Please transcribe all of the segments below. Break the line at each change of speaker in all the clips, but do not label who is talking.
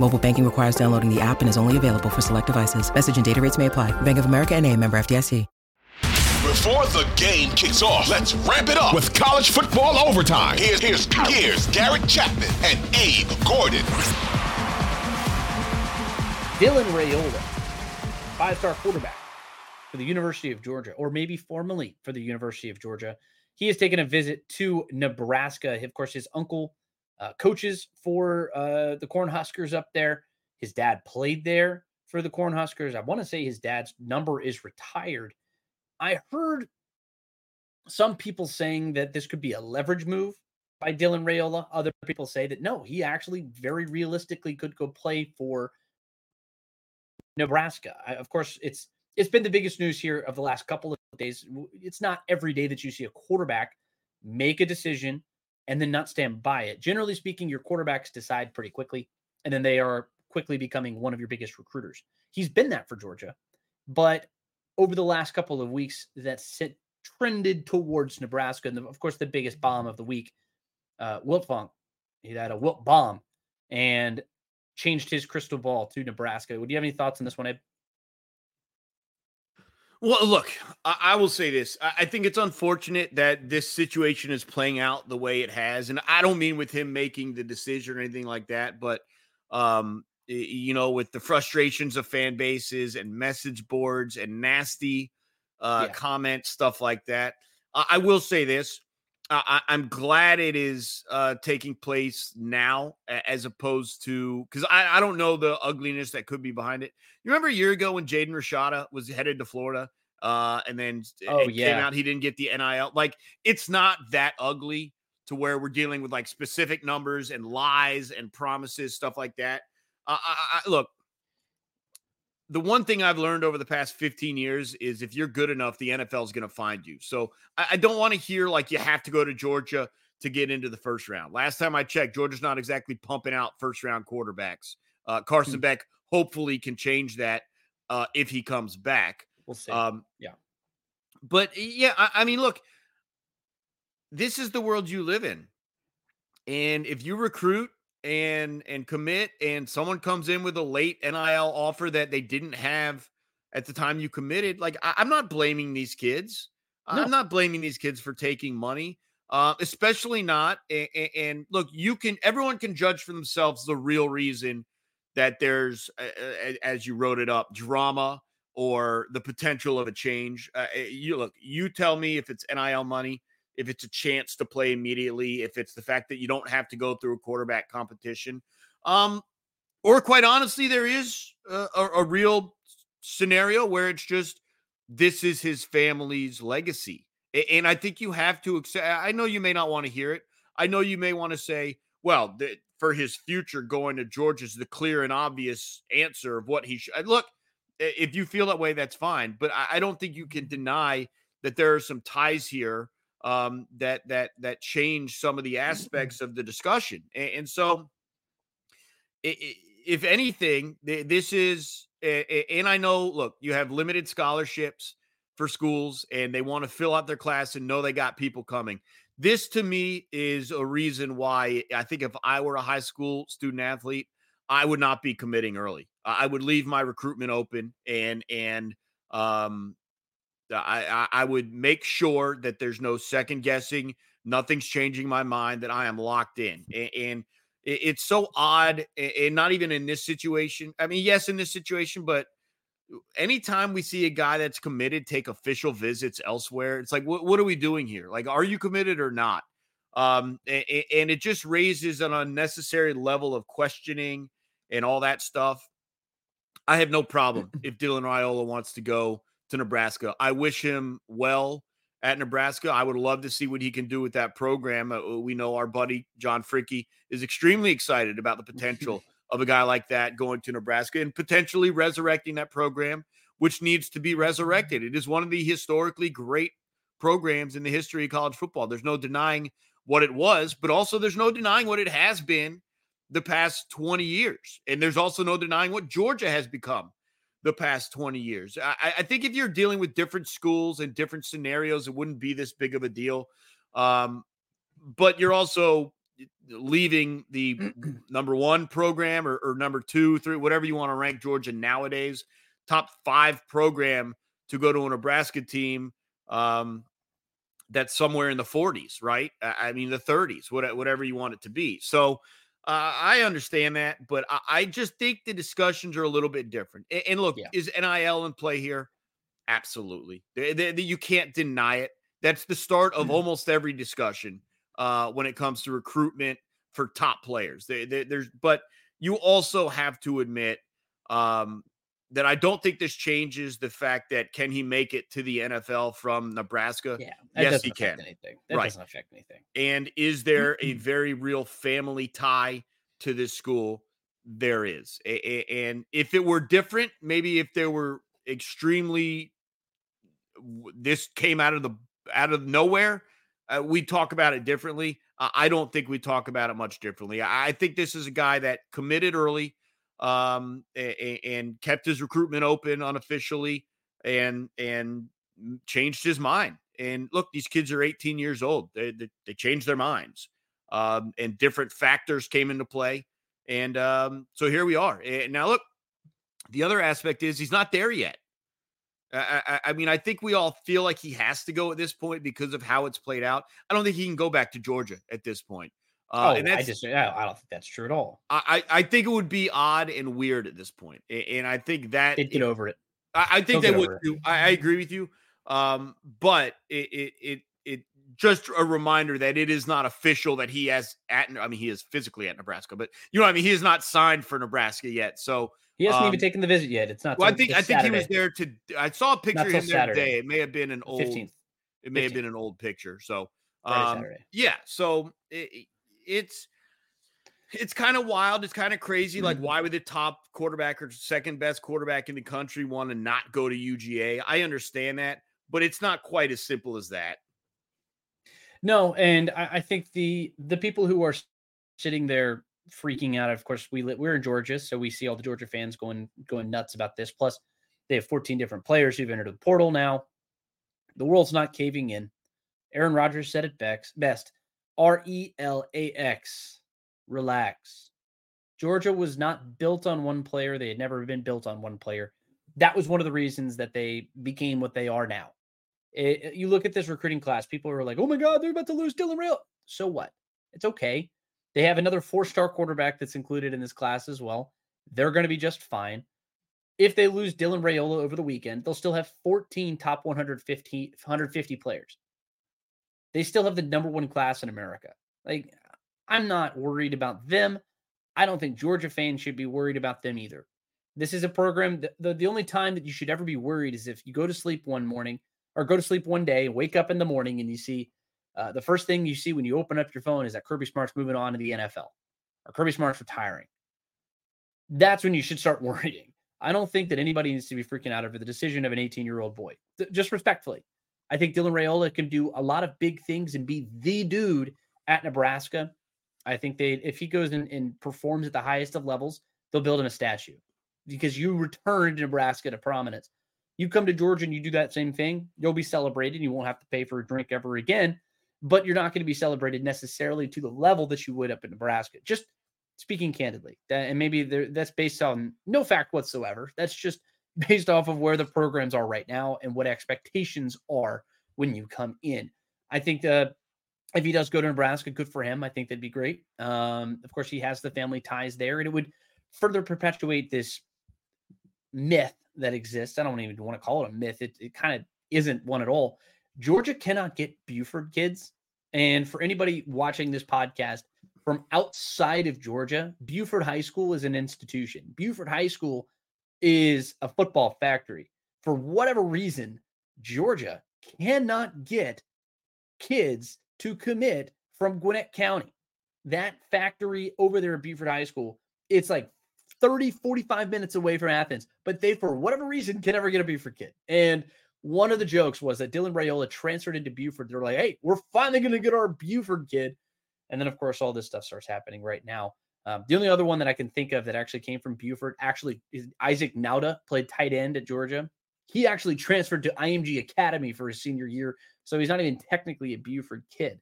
Mobile banking requires downloading the app and is only available for select devices. Message and data rates may apply. Bank of America and a member FDIC.
Before the game kicks off, let's ramp it up with college football overtime. Here's, here's, here's Garrett Chapman and Abe Gordon.
Dylan Raiola, five-star quarterback for the University of Georgia, or maybe formerly for the University of Georgia. He has taken a visit to Nebraska. Of course, his uncle uh, coaches for uh, the Cornhuskers up there. His dad played there for the Cornhuskers. I want to say his dad's number is retired. I heard some people saying that this could be a leverage move by Dylan Raiola. Other people say that no, he actually very realistically could go play for Nebraska. I, of course, it's it's been the biggest news here of the last couple of days. It's not every day that you see a quarterback make a decision and then not stand by it. Generally speaking, your quarterbacks decide pretty quickly, and then they are quickly becoming one of your biggest recruiters. He's been that for Georgia, but over the last couple of weeks, that's trended towards Nebraska. And of course, the biggest bomb of the week, uh, Wiltfong, he had a Wilt bomb and changed his crystal ball to Nebraska. Would you have any thoughts on this one?
Well, look, I, I will say this. I, I think it's unfortunate that this situation is playing out the way it has. And I don't mean with him making the decision or anything like that, but um, you know, with the frustrations of fan bases and message boards and nasty uh, yeah. comments, stuff like that. I, I will say this. I, am glad it is uh, taking place now as opposed to because I, I, don't know the ugliness that could be behind it. You remember a year ago when Jaden Rashada was headed to Florida uh, and then
oh, yeah.
came out he didn't get the NIL. Like it's not that ugly to where we're dealing with like specific numbers and lies and promises, stuff like that. Uh, I, I, look, the one thing I've learned over the past 15 years is if you're good enough, the NFL is going to find you. So I, I don't want to hear like you have to go to Georgia to get into the first round. Last time I checked, Georgia's not exactly pumping out first round quarterbacks. Uh, Carson hmm. Beck hopefully can change that uh, if he comes back.
We'll see.
Um,
yeah.
But yeah, I, I mean, look, this is the world you live in. And if you recruit and and commit and someone comes in with a late NIL offer that they didn't have at the time you committed, like I, am not blaming these kids. No. I'm not blaming these kids for taking money, uh, especially not. And, and, look, you can everyone can judge for themselves the real reason that there's, uh, as you wrote it up, drama or the potential of a change. Uh, eh, you look, you tell me if it's NIL money if it's a chance to play immediately, if it's the fact that you don't have to go through a quarterback competition. Um, or quite honestly, there is a, a, a real scenario where it's just this is his family's legacy. And I think you have to accept. I know you may not want to hear it. I know you may want to say, well, the, for his future, going to Georgia is the clear and obvious answer of what he should. Look, if you feel that way, that's fine. But I, I don't think you can deny that there are some ties here um, that that that change some of the mm-hmm. aspects of the discussion. And, and so, if anything, this is, and I know, look, you have limited scholarships for schools and they want to fill out their class and know they got people coming. This to me is a reason why I think if I were a high school student athlete, I would not be committing early. I would leave my recruitment open and and um I, I would make sure that there's no second guessing, nothing's changing my mind, that I am locked in. And, and it's so odd, and not even in this situation. I mean, yes, in this situation, but anytime we see a guy that's committed take official visits elsewhere, it's like, what, what are we doing here? Like, are you committed or not? Um, and, and it just raises an unnecessary level of questioning and all that stuff. I have no problem if Dylan Raiola wants to go to Nebraska. I wish him well at Nebraska. I would love to see what he can do with that program. Uh, we know our buddy John Fricky is extremely excited about the potential of a guy like that going to Nebraska and potentially resurrecting that program, which needs to be resurrected. It is one of the historically great programs in the history of college football. There's no denying what it was, but also there's no denying what it has been the past 20 years. And there's also no denying what Georgia has become the past 20 years. I, I, think if you're dealing with different schools and different scenarios, it wouldn't be this big of a deal. Um, but you're also leaving the number one program or, or, number two, three, whatever you want to rank Georgia nowadays, top five program to go to a Nebraska team um, that's somewhere in the 40s, right? I mean, the 30s, whatever you want it to be. So, uh, I understand that, but I, I, just think the discussions are a little bit different. And, and look, yeah. is NIL in play here? Absolutely. They, they, they, you can't deny it. That's the start of mm-hmm. almost every discussion uh, when it comes to recruitment for top players. there's, but you also have to admit um, that I don't think this changes the fact that can he make it to the NFL from Nebraska?
Yeah, yes, he can. Anything. That right. doesn't affect anything.
And is there a very real family tie to this school? There is. And if it were different, maybe if there were extremely this came out of the out of nowhere, uh, we talk about it differently. Uh, I don't think we talk about it much differently. I think this is a guy that committed early um, and, and kept his recruitment open unofficially and and changed his mind. And look, these kids are 18 years old. They they, they changed their minds, um, and different factors came into play. And um, so here we are. And now look, the other aspect is he's not there yet. I, I, I, mean, I think we all feel like he has to go at this point because of how it's played out. I don't think he can go back to Georgia at this point.
Uh, oh, and I just I don't think that's true at all.
I I think it would be odd and weird at this point, and I think that
they'd get over it.
I, I think They'll they would. Do. I, I, agree with you, um, but it, it it it just a reminder that it is not official that he has at. I mean, he is physically at Nebraska, but you know, what I mean, he is not signed for Nebraska yet. So
he hasn't um, even taken the visit yet. It's not.
Well, I think I think Saturday. he was there to. I saw a picture of him there today. It may have been an old. 15th. It may 15th. have been an old picture. So um, yeah. So it, it's it's kind of wild. It's kind of crazy. Like, mm-hmm. why would the top quarterback or second best quarterback in the country want to not go to UGA? I understand that, but it's not quite as simple as that.
No, and I, I think the the people who are sitting there freaking out. Of course, we we're in Georgia, so we see all the Georgia fans going going nuts about this. Plus, they have 14 different players who've entered the portal now. The world's not caving in. Aaron Rodgers said it best. Best. R E L A X. Relax. Georgia was not built on one player. They had never been built on one player. That was one of the reasons that they became what they are now. It, you look at this recruiting class, people are like, oh my God, they're about to lose Dylan Rail. So what? It's okay. They have another four star quarterback that's included in this class as well. They're going to be just fine. If they lose Dylan Raiola over the weekend, they'll still have 14 top 150, 150 players. They still have the number one class in America. Like, I'm not worried about them. I don't think Georgia fans should be worried about them either. This is a program that the, the only time that you should ever be worried is if you go to sleep one morning or go to sleep one day, wake up in the morning, and you see uh, the first thing you see when you open up your phone is that Kirby Smart's moving on to the NFL or Kirby Smart's retiring. That's when you should start worrying. I don't think that anybody needs to be freaking out over the decision of an 18 year old boy. Just respectfully, I think Dylan Raiola can do a lot of big things and be the dude at Nebraska. I think they, if he goes and, and performs at the highest of levels, they'll build him a statue because you returned Nebraska to prominence. You come to Georgia and you do that same thing, you'll be celebrated. You won't have to pay for a drink ever again, but you're not going to be celebrated necessarily to the level that you would up in Nebraska. Just speaking candidly, that, and maybe that's based on no fact whatsoever. That's just based off of where the programs are right now and what expectations are when you come in. I think that if he does go to Nebraska, good for him. I think that'd be great. Um, of course, he has the family ties there, and it would further perpetuate this myth that exists. I don't even want to call it a myth. It, it kind of isn't one at all. Georgia cannot get Buford kids. And for anybody watching this podcast from outside of Georgia, Buford High School is an institution. Buford High School is a football factory. For whatever reason, Georgia cannot get kids to commit from Gwinnett County. That factory over there at Buford High School, it's like 30, 45 minutes away from Athens, but they, for whatever reason, can never get a Buford kid. And one of the jokes was that Dylan Raiola transferred into Buford. They're like, hey, we're finally going to get our Buford kid. And then, of course, all this stuff starts happening right now. Um, the only other one that I can think of that actually came from Buford actually is Isaac Nauta, played tight end at Georgia. He actually transferred to IMG Academy for his senior year. So he's not even technically a Buford kid.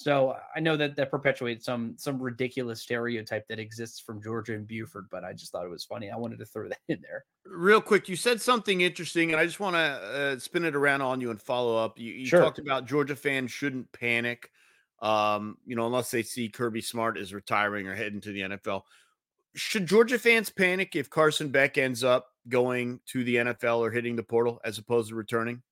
So I know that that perpetuates some some ridiculous stereotype that exists from Georgia and Buford, but I just thought it was funny. I wanted to throw that in there.
Real quick, you said something interesting, and I just want to uh, spin it around on you and follow up. You, you sure. talked about Georgia fans shouldn't panic, um, you know, unless they see Kirby Smart is retiring or heading to the NFL. Should Georgia fans panic if Carson Beck ends up going to the NFL or hitting the portal as opposed to returning?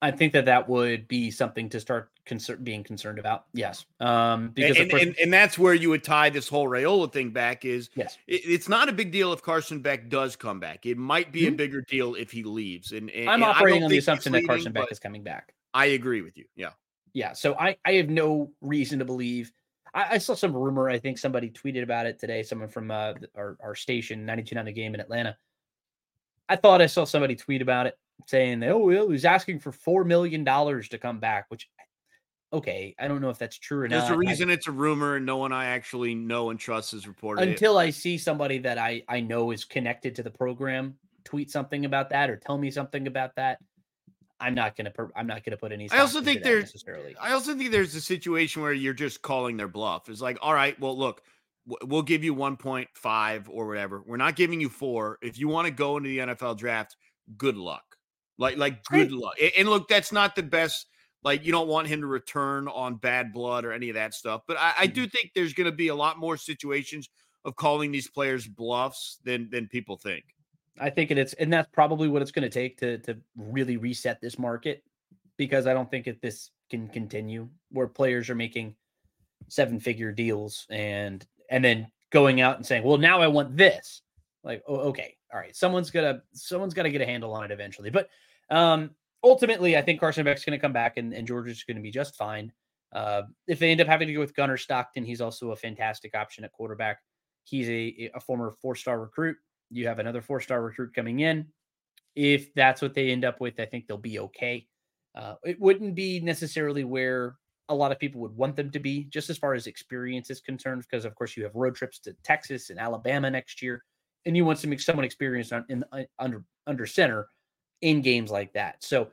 I think that that would be something to start concern, being concerned about. Yes, um,
because and, course, and, and, that's where you would tie this whole Raiola thing back. Is
yes,
it, it's not a big deal if Carson Beck does come back. It might be mm-hmm. a bigger deal if he leaves. And, and
I'm operating on the assumption that Carson Beck is coming back.
I agree with you. Yeah,
yeah. So I I have no reason to believe. I, I saw some rumor. I think somebody tweeted about it today. Someone from uh, our our station, 92.9 The Game in Atlanta. I thought I saw somebody tweet about it saying oh, well, he's asking for $4 million to come back, which, okay, I don't know if that's true or
There's
not.
There's a reason I, it's a rumor and no one I actually know and trust has reported
Until
it.
I see somebody that I, I know is connected to the program tweet something about that or tell me something about that. I'm not gonna. I'm not gonna put any.
I also think there's. Necessarily. I also think there's a situation where you're just calling their bluff. It's like, all right, well, look, we'll give you 1.5 or whatever. We're not giving you four. If you want to go into the NFL draft, good luck. Like, like good luck. And look, that's not the best. Like, you don't want him to return on bad blood or any of that stuff. But I, I do mm-hmm. think there's going to be a lot more situations of calling these players bluffs than than people think.
I think it's and that's probably what it's going to take to to really reset this market because I don't think that this can continue where players are making seven figure deals and and then going out and saying, "Well, now I want this." Like, oh, okay, all right, someone's gonna someone's got to get a handle on it eventually. But um, ultimately, I think Carson Beck's going to come back, and, and Georgia's going to be just fine. Uh, if they end up having to go with Gunnar Stockton, he's also a fantastic option at quarterback. He's a, a former four star recruit. You have another four star recruit coming in. If that's what they end up with, I think they'll be okay. Uh, it wouldn't be necessarily where a lot of people would want them to be, just as far as experience is concerned, because of course you have road trips to Texas and Alabama next year, and you want to make someone experienced on, in uh, under under center in games like that. So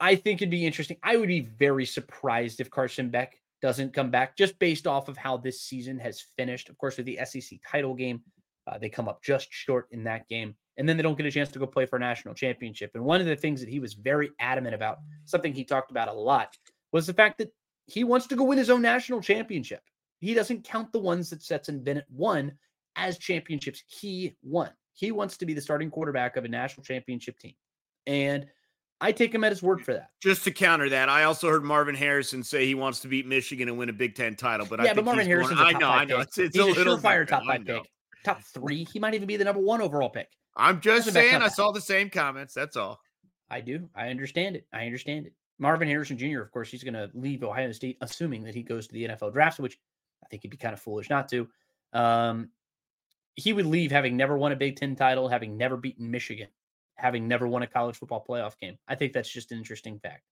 I think it'd be interesting. I would be very surprised if Carson Beck doesn't come back, just based off of how this season has finished. Of course, with the SEC title game, uh, they come up just short in that game, and then they don't get a chance to go play for a national championship. And one of the things that he was very adamant about, something he talked about a lot, was the fact that he wants to go win his own national championship. He doesn't count the ones that Stetson Bennett won as championships. He won. He wants to be the starting quarterback of a national championship team. And I take him at his word for that.
Just to counter that, I also heard Marvin Harrison say he wants to beat Michigan and win a Big Ten title. But
yeah,
I
but Marvin Harrison, I
know, I know,
it's, it's a, a little surefire top five pick, top three. He might even be the number one overall pick.
I'm just saying, I saw the same comments. That's all.
I do. I understand it. I understand it. Marvin Harrison Jr., of course, he's going to leave Ohio State, assuming that he goes to the NFL draft, which I think he'd be kind of foolish not to. Um, he would leave having never won a Big Ten title, having never beaten Michigan, having never won a college football playoff game. I think that's just an interesting fact.